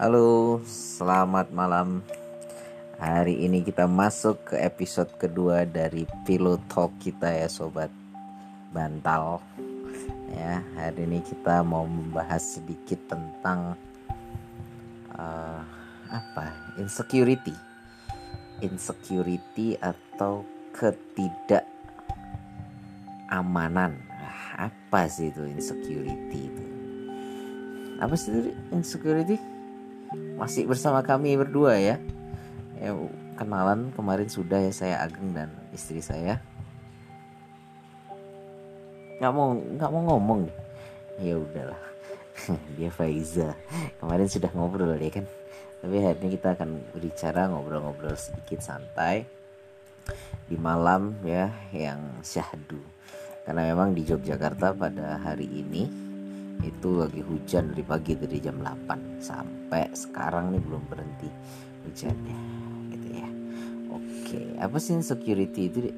Halo, selamat malam. Hari ini kita masuk ke episode kedua dari Pillow Talk kita ya sobat bantal. Ya, hari ini kita mau membahas sedikit tentang uh, apa? Insecurity. Insecurity atau ketidakamanan. Apa sih itu insecurity itu? Apa sih itu insecurity? Masih bersama kami berdua ya. ya kenalan kemarin sudah ya saya Ageng dan istri saya. Nggak mau nggak mau ngomong. Ya udahlah. Dia Faiza. Kemarin sudah ngobrol ya kan. Tapi hari ini kita akan berbicara ngobrol-ngobrol sedikit santai di malam ya yang syahdu. Karena memang di Yogyakarta pada hari ini itu lagi hujan dari pagi dari jam 8 sampai sekarang nih belum berhenti hujannya. Gitu ya. Oke apa sih insecurity itu deh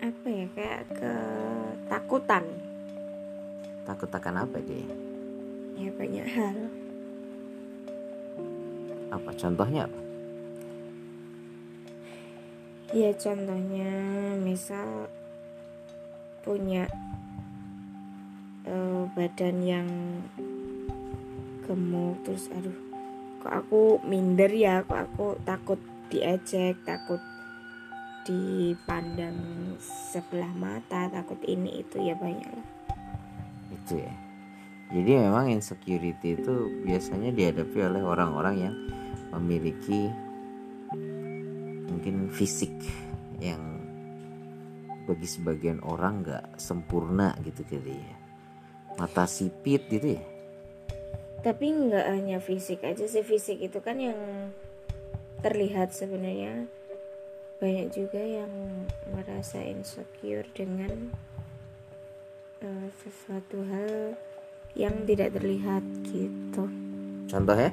apa ya? Kayak ketakutan. Takut akan apa deh ya banyak hal. Apa? Contohnya apa? Ya contohnya misal punya uh, badan yang gemuk terus aduh kok aku minder ya kok aku takut diejek takut dipandang sebelah mata takut ini itu ya banyak lah. Itu ya. Jadi memang insecurity itu biasanya dihadapi oleh orang-orang yang memiliki mungkin fisik yang bagi sebagian orang nggak sempurna gitu kali ya mata sipit gitu ya? Tapi nggak hanya fisik aja sih fisik itu kan yang terlihat sebenarnya. Banyak juga yang merasa insecure dengan uh, sesuatu hal yang tidak terlihat gitu. Contohnya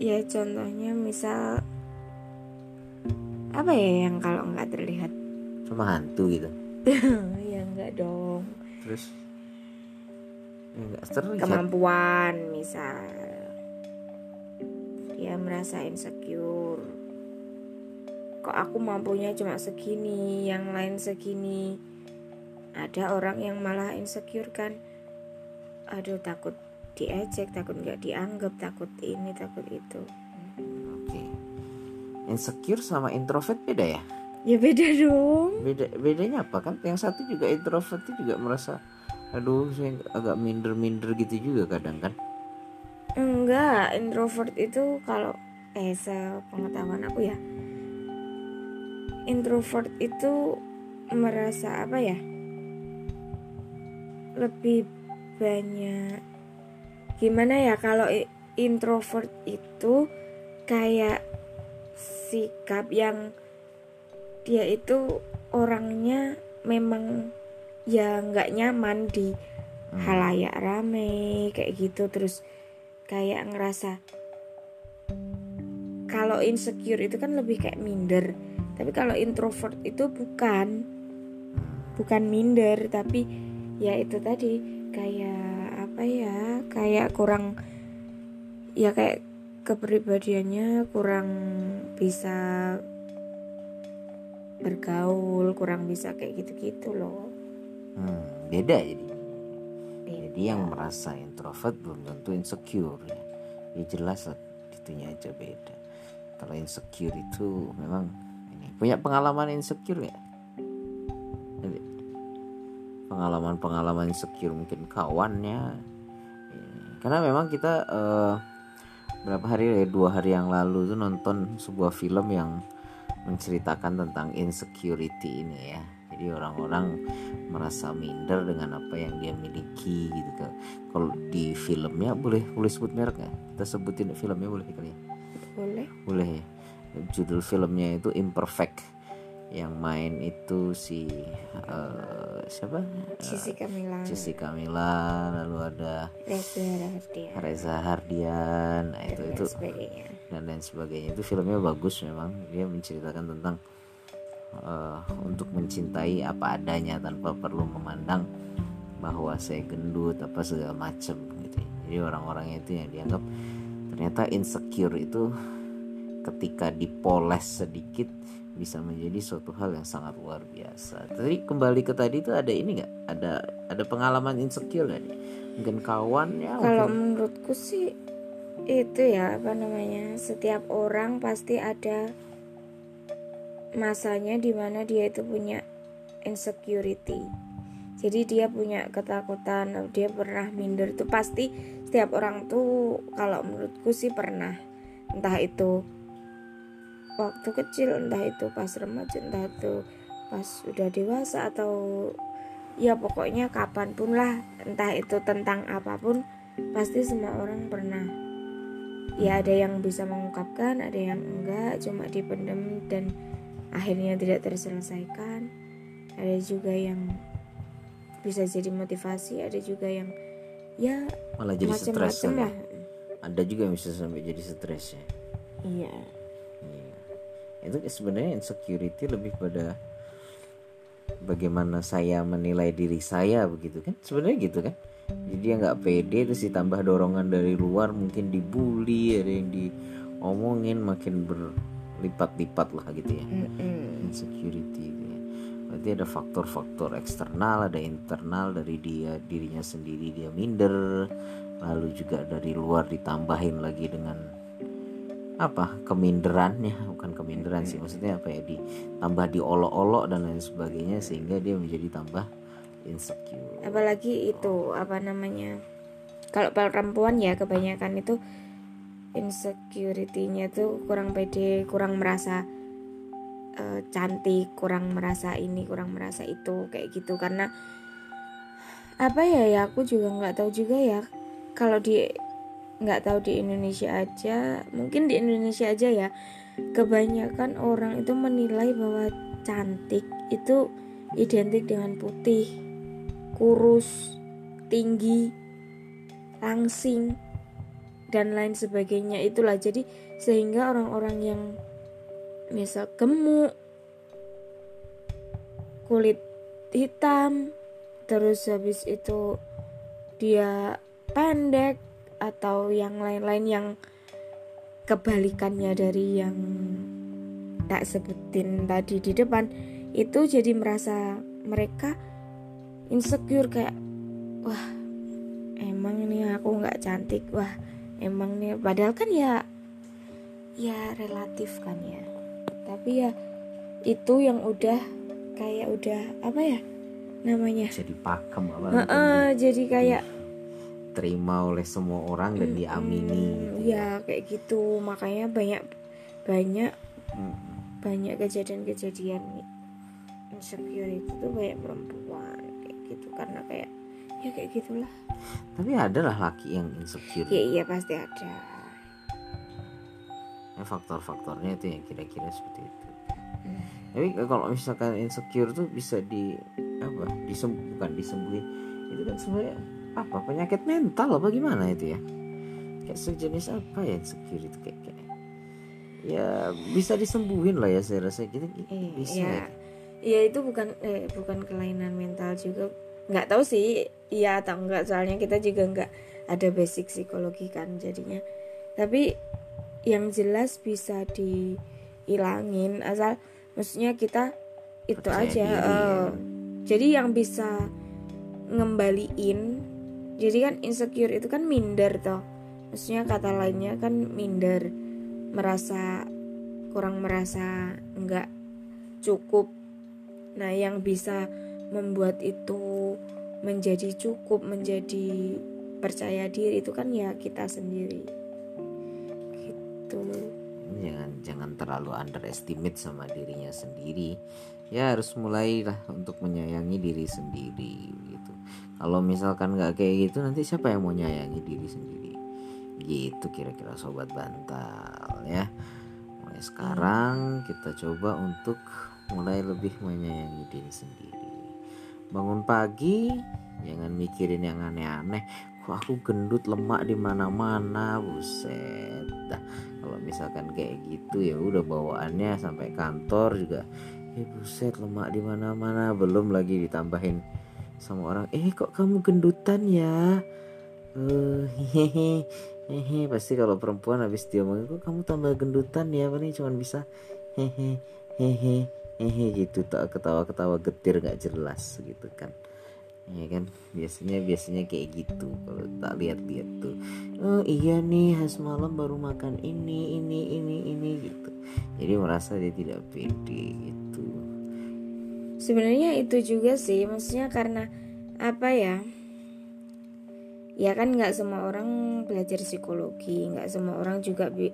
ya? Contohnya misal apa ya yang kalau nggak terlihat? Cuma hantu gitu? Ya nggak dong terus? Ya, terlihat. kemampuan misal. Dia merasa insecure. Kok aku mampunya cuma segini yang lain segini? Ada orang yang malah insecure kan? Aduh takut diejek takut nggak dianggap takut ini takut itu. Oke. Insecure sama introvert beda ya Ya beda dong. Beda bedanya apa kan? Yang satu juga introvert itu juga merasa aduh saya agak minder-minder gitu juga kadang kan? Enggak, introvert itu kalau eh sepengetahuan aku ya. Introvert itu merasa apa ya? Lebih banyak gimana ya kalau introvert itu kayak sikap yang dia itu orangnya memang ya nggak nyaman di hmm. halayak rame kayak gitu. Terus kayak ngerasa kalau insecure itu kan lebih kayak minder. Tapi kalau introvert itu bukan bukan minder. Tapi ya itu tadi kayak apa ya kayak kurang ya kayak kepribadiannya kurang bisa bergaul kurang bisa kayak gitu-gitu loh. Hmm, beda jadi. Beda. jadi yang merasa introvert belum tentu insecure ya, ya jelas lah itunya aja beda. Kalau insecure itu memang ini punya pengalaman insecure ya pengalaman-pengalaman insecure mungkin kawannya. Karena memang kita uh, berapa hari ya dua hari yang lalu tuh nonton sebuah film yang menceritakan tentang insecurity ini ya. Jadi orang-orang merasa minder dengan apa yang dia miliki gitu kan. Kalau di filmnya boleh boleh sebut merek nggak? Kita sebutin filmnya boleh kali ya? Boleh. Boleh ya. Judul filmnya itu imperfect yang main itu si uh, siapa? Cici Kamila. Cici Kamila, lalu ada Reza Hardian. Reza Hardian, nah, itu itu sebagainya. dan lain sebagainya. Itu filmnya bagus memang. Dia menceritakan tentang uh, untuk mencintai apa adanya tanpa perlu memandang bahwa saya gendut apa segala macem gitu jadi orang-orang itu yang dianggap ternyata insecure itu ketika dipoles sedikit bisa menjadi suatu hal yang sangat luar biasa. Tadi kembali ke tadi itu ada ini nggak? Ada ada pengalaman insecure nggak nih? Mungkin kawan ya? Kalau mungkin... menurutku sih itu ya apa namanya setiap orang pasti ada masanya di mana dia itu punya insecurity. Jadi dia punya ketakutan, dia pernah minder itu pasti setiap orang tuh kalau menurutku sih pernah entah itu waktu kecil entah itu pas remaja entah itu pas udah dewasa atau ya pokoknya kapan pun lah entah itu tentang apa pun pasti semua orang pernah. Ya ada yang bisa mengungkapkan ada yang enggak cuma dipendam dan akhirnya tidak terselesaikan. Ada juga yang bisa jadi motivasi ada juga yang ya malah jadi stres lah. Ada juga yang bisa sampai jadi stres ya. Iya itu sebenarnya insecurity lebih pada bagaimana saya menilai diri saya begitu kan? Sebenarnya gitu kan? Jadi dia nggak pede terus ditambah dorongan dari luar mungkin dibully ada yang diomongin makin berlipat-lipat lah gitu ya. Insecurity gitu ya. berarti ada faktor-faktor eksternal ada internal dari dia dirinya sendiri dia minder lalu juga dari luar ditambahin lagi dengan apa keminderannya. Bukan keminderan sih maksudnya apa ya ditambah diolok-olok dan lain sebagainya sehingga dia menjadi tambah insecure. Apalagi itu apa namanya kalau perempuan ya kebanyakan itu insecurity-nya tuh kurang pede kurang merasa uh, cantik kurang merasa ini kurang merasa itu kayak gitu. Karena apa ya ya aku juga nggak tahu juga ya kalau di nggak tahu di Indonesia aja. Mungkin di Indonesia aja ya. Kebanyakan orang itu menilai bahwa cantik itu identik dengan putih kurus tinggi langsing dan lain sebagainya. Itulah. Jadi sehingga orang-orang yang misal gemuk kulit hitam terus habis itu dia pendek atau yang lain-lain yang kebalikannya dari yang tak sebutin tadi di depan itu jadi merasa mereka insecure kayak wah emang ini aku nggak cantik wah emang nih. Padahal kan ya ya relatif kan ya. Tapi ya itu yang udah kayak udah apa ya namanya? Jadi pakem apa uh -uh, jadi kayak diterima oleh semua orang dan diamini hmm, ya kayak gitu. Makanya banyak banyak hmm. banyak kejadian-kejadian insecure itu tuh banyak perempuan kayak gitu. Karena kayak ya kayak gitulah. Tapi ada lah laki yang insecure. Ya iya pasti ada. Ya, faktor-faktornya itu yang kira-kira seperti itu. Hmm. tapi kalau misalkan insecure tuh bisa di apa disembuh bukan disembuhin itu kan sebenarnya apa? Penyakit mental apa gimana itu ya? Kayak sejenis apa ya insecurity kayak, kayak ya bisa disembuhin lah ya saya rasa gitu, eh, bisa ya. ya itu bukan eh bukan kelainan mental juga. Nggak tahu sih iya atau enggak soalnya kita juga nggak ada basic psikologi kan jadinya. Tapi yang jelas bisa dihilangin asal maksudnya kita itu Percaya aja diri, uh, ya. jadi yang bisa ngembaliin jadi kan insecure itu kan minder toh. Maksudnya kata lainnya kan minder. Merasa kurang merasa enggak cukup. Nah yang bisa membuat itu menjadi cukup menjadi percaya diri itu kan ya kita sendiri. Gitu jangan jangan terlalu underestimate sama dirinya sendiri. Ya harus mulailah untuk menyayangi diri sendiri gitu. Kalau misalkan nggak kayak gitu nanti siapa yang mau nyayangi diri sendiri? Gitu kira-kira sobat bantal ya. Mulai sekarang kita coba untuk mulai lebih menyayangi diri sendiri. Bangun pagi jangan mikirin yang aneh-aneh aku gendut lemak di mana-mana buset. Dah kalau misalkan kayak gitu ya udah bawaannya sampai kantor juga eh buset lemak di mana-mana. Belum lagi ditambahin sama orang eh kok kamu gendutan ya? Eh hehehe hehe pasti kalau perempuan habis dia ngomong kok kamu tambah gendutan ya? Paling cuma bisa? Hehe hehe hehe gitu. Tak ketawa ketawa getir nggak jelas gitu kan ya kan? Biasanya biasanya kayak gitu kalau tak lihat-lihat tuh. Oh iya nih has malam baru makan ini ini ini ini gitu. Jadi merasa dia tidak pede gitu. Sebenarnya itu juga sih maksudnya karena apa ya? Ya kan nggak semua orang belajar psikologi nggak semua orang juga bi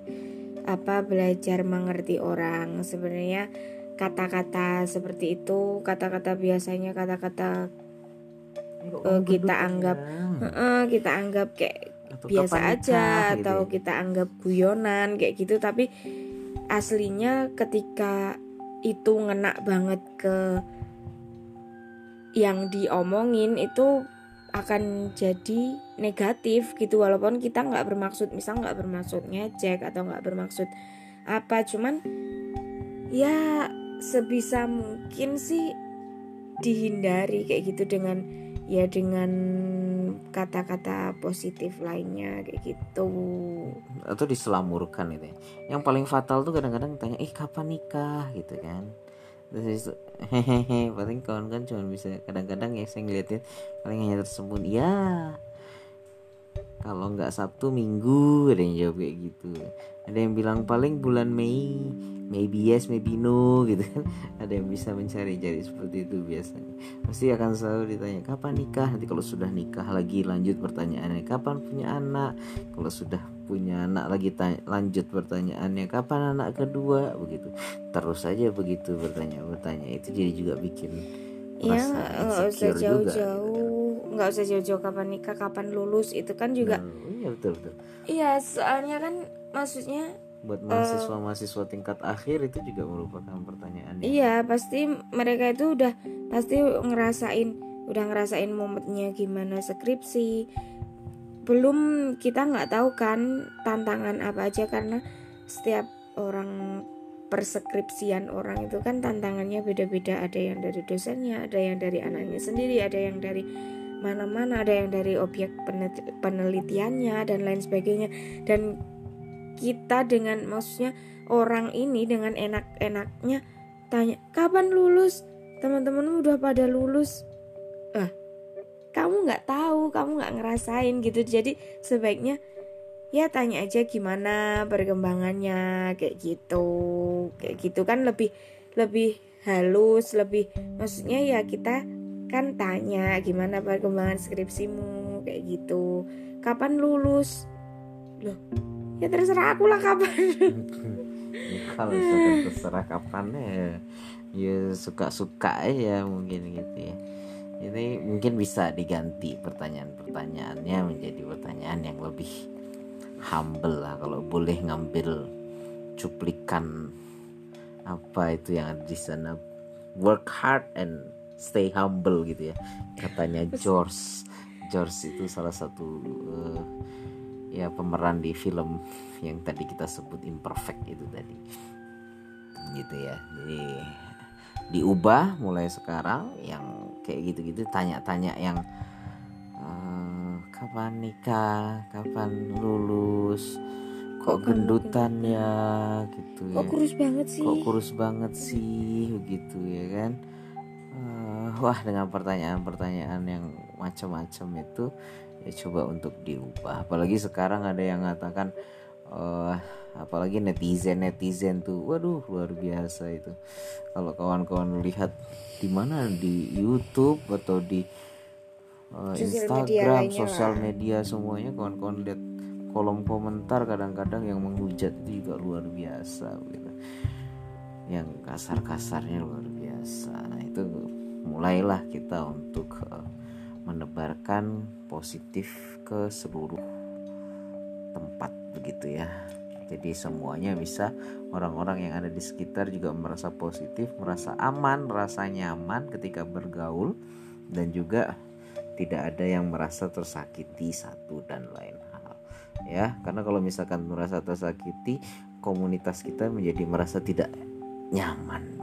apa belajar mengerti orang. Sebenarnya kata-kata seperti itu kata-kata biasanya kata-kata uh, kita anggap uh, kita anggap kayak atau biasa aja gitu atau ya? kita anggap guyonan kayak gitu. Tapi aslinya ketika itu ngena banget ke yang diomongin itu akan jadi negatif gitu. Walaupun kita nggak bermaksud misal nggak bermaksud ngecek atau nggak bermaksud apa cuman ya sebisa mungkin sih dihindari kayak gitu dengan ya dengan kata-kata positif lainnya kayak gitu. Atau diselamurkan itu ya. yang paling fatal tuh kadang-kadang tanya eh kapan nikah? gitu kan. Terus hehehe paling kawan kan cuma bisa. Kadang-kadang ya saya ngeliatin paling hanya tersebut ya kalau nggak Sabtu Minggu ada yang jawab kayak gitu ada yang bilang paling bulan Mei maybe yes maybe no gitu kan. Ada yang bisa mencari jadi seperti itu biasanya. Pasti akan selalu ditanya kapan nikah? Nanti kalau sudah nikah lagi lanjut pertanyaannya kapan punya anak? Kalau sudah punya anak lagi tanya, lanjut pertanyaannya kapan anak kedua? Begitu. Terus saja begitu bertanya bertanya itu jadi juga bikin ya nggak usah jauh-jauh nggak usah jauh-jauh kapan nikah kapan lulus itu kan juga nah, iya betul betul. Iya soalnya kan maksudnya buat mahasiswa mahasiswa tingkat akhir itu juga merupakan pertanyaan iya pasti mereka itu udah pasti ngerasain udah ngerasain momennya gimana skripsi. Belum kita nggak tahu kan tantangan apa aja karena setiap orang perskripsian orang itu kan tantangannya beda-beda. Ada yang dari dosennya ada yang dari anaknya sendiri ada yang dari mana-mana ada yang dari objek penelitiannya dan lain sebagainya. Dan kita dengan maksudnya orang ini dengan enak-enaknya tanya kapan lulus? Teman-teman udah pada lulus. Ah kamu nggak tahu kamu nggak ngerasain gitu. Jadi sebaiknya ya tanya aja gimana perkembangannya kayak gitu. Kayak gitu kan lebih lebih halus lebih maksudnya ya kita kan tanya gimana perkembangan skripsimu? Kayak gitu. Kapan lulus? Loh ya terserah aku lah kapan. Kalau sudah terserah kapan ya ya suka-suka ya mungkin gitu ya. Ini mungkin bisa diganti pertanyaan-pertanyaannya menjadi pertanyaan yang lebih humble lah. Kalau boleh ngambil cuplikan apa itu yang ada di sana. Work hard and stay humble gitu ya. Katanya George. George itu salah satu uh, ya pemeran di film yang tadi kita sebut imperfect itu tadi. Gitu ya. Jadi diubah mulai sekarang yang kayak gitu-gitu tanya-tanya yang uh, kapan nikah kapan lulus kok gendutan ya gitu ya. kok kurus banget sih? kok kurus banget sih begitu ya kan wah dengan pertanyaan-pertanyaan yang macam-macam itu ya coba untuk diubah. Apalagi sekarang ada yang mengatakan uh, apalagi netizen netizen tuh waduh luar biasa itu. Kalau kawan-kawan lihat di mana? Di YouTube atau di uh, Instagram media sosial media semuanya kawan-kawan lihat kolom komentar kadang-kadang yang menghujat itu juga luar biasa gitu. Yang kasar-kasarnya luar biasa. Nah itu mulailah kita untuk uh, menebarkan positif ke seluruh tempat begitu ya. Jadi semuanya bisa orang-orang yang ada di sekitar juga merasa positif, merasa aman, merasa nyaman ketika bergaul dan juga tidak ada yang merasa tersakiti satu dan lain hal. Ya, karena kalau misalkan merasa tersakiti, komunitas kita menjadi merasa tidak nyaman ya.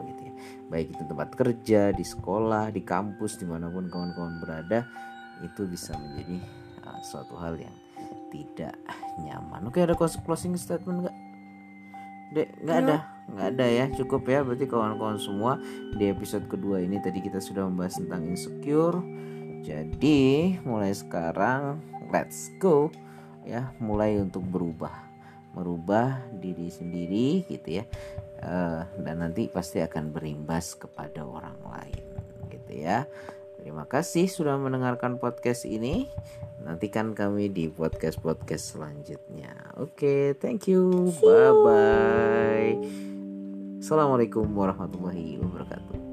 Baik itu tempat kerja di sekolah di kampus di mana pun kawan-kawan berada itu bisa menjadi uh, suatu hal yang tidak nyaman. Oke ada closing statement nggak? Dek, nggak ada, nggak ada ya, cukup ya. Berarti kawan-kawan semua di episode kedua ini tadi kita sudah membahas tentang insecure. Jadi mulai sekarang let's go ya, mulai untuk berubah, merubah diri sendiri gitu ya, uh, dan nanti pasti akan berimbas kepada orang lain gitu ya. Terima kasih sudah mendengarkan podcast ini. Nantikan kami di podcast-podcast selanjutnya. Oke, okay, thank you. Bye bye. Assalamualaikum warahmatullahi wabarakatuh.